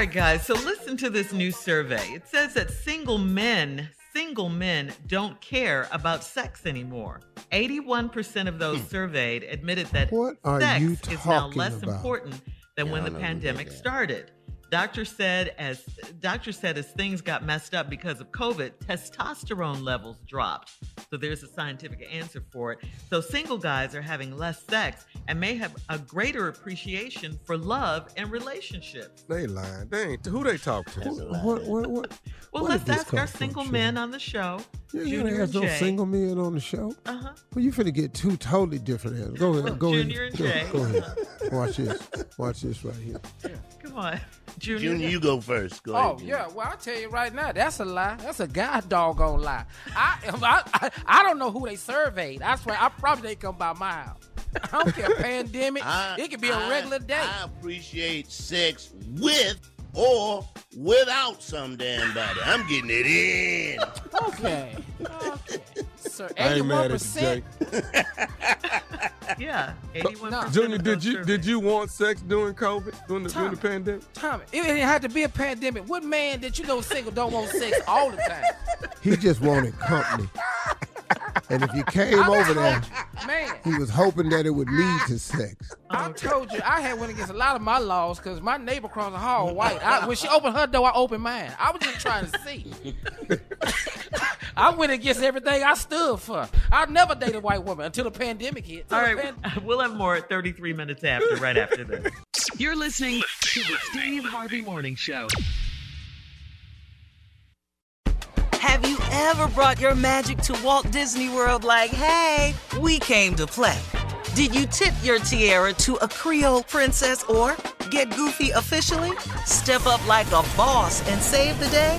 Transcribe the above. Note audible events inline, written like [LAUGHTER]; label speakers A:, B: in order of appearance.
A: Right, guys, so listen to this new survey. It says that single men, single men don't care about sex anymore. 81% of those surveyed admitted that
B: What
A: sex is now less
B: about?
A: important than when the pandemic started. Doctor said as doctor said as things got messed up because of COVID, testosterone levels dropped. So there's a scientific answer for it. So single guys are having less sex and may have a greater appreciation for love and relationships.
B: They lying. They ain't. Who they talk to? What, what, what,
A: Well,
B: where
A: let's ask our
B: come from,
A: single men on the show.
B: Yeah, You ain't
A: Junior
B: gonna ask
A: and
B: no single men on the show.
A: Uh-huh.
B: Well, you finna get two totally different answers. Go ahead. Go
A: Junior
B: ahead.
A: and Jay.
B: go ahead. Watch this. Watch this right here.
A: Come on. Junior.
C: Junior, you go first. Go
D: Oh
C: ahead.
D: Yeah, well I'll tell you right now, that's a lie. That's a god doggone lie. I [LAUGHS] I, I, I don't know who they surveyed. I swear, I probably they come by my house. I don't care. [LAUGHS] Pandemic,
C: I-
D: it could be a
C: I-
D: regular day.
C: I appreciate sex with or without some damn body. I'm getting it in.
D: Okay. [LAUGHS] okay. Sir,
B: I ain't mad at you,
D: 81%.
B: Jay.
A: Yeah. 81%
B: Junior,
A: of
B: did you
A: surveyed.
B: did you want sex during COVID during the, during the pandemic?
D: Tommy, it didn't have to be a pandemic. What man that you know single don't want sex all the time? [LAUGHS]
B: He just wanted company. [LAUGHS] And if you came over there, [LAUGHS]
D: Man,
B: he was hoping that it would lead to sex.
D: I told you I had went against a lot of my laws because my neighbor across the hall white. I, when she opened her door, I opened mine. I was just trying to see. I went against everything I stood for. I never dated a white woman until the pandemic hit. All right,
A: All
D: the
A: right,
D: pan-
A: we'll have more at 33 minutes after, right after this. [LAUGHS] You're listening to the Steve Harvey Morning Show.
E: Have you ever brought your magic to Walt Disney World like, hey, we came to play? Did you tip your tiara to a Creole princess or get goofy officially? Step up like a boss and save the day?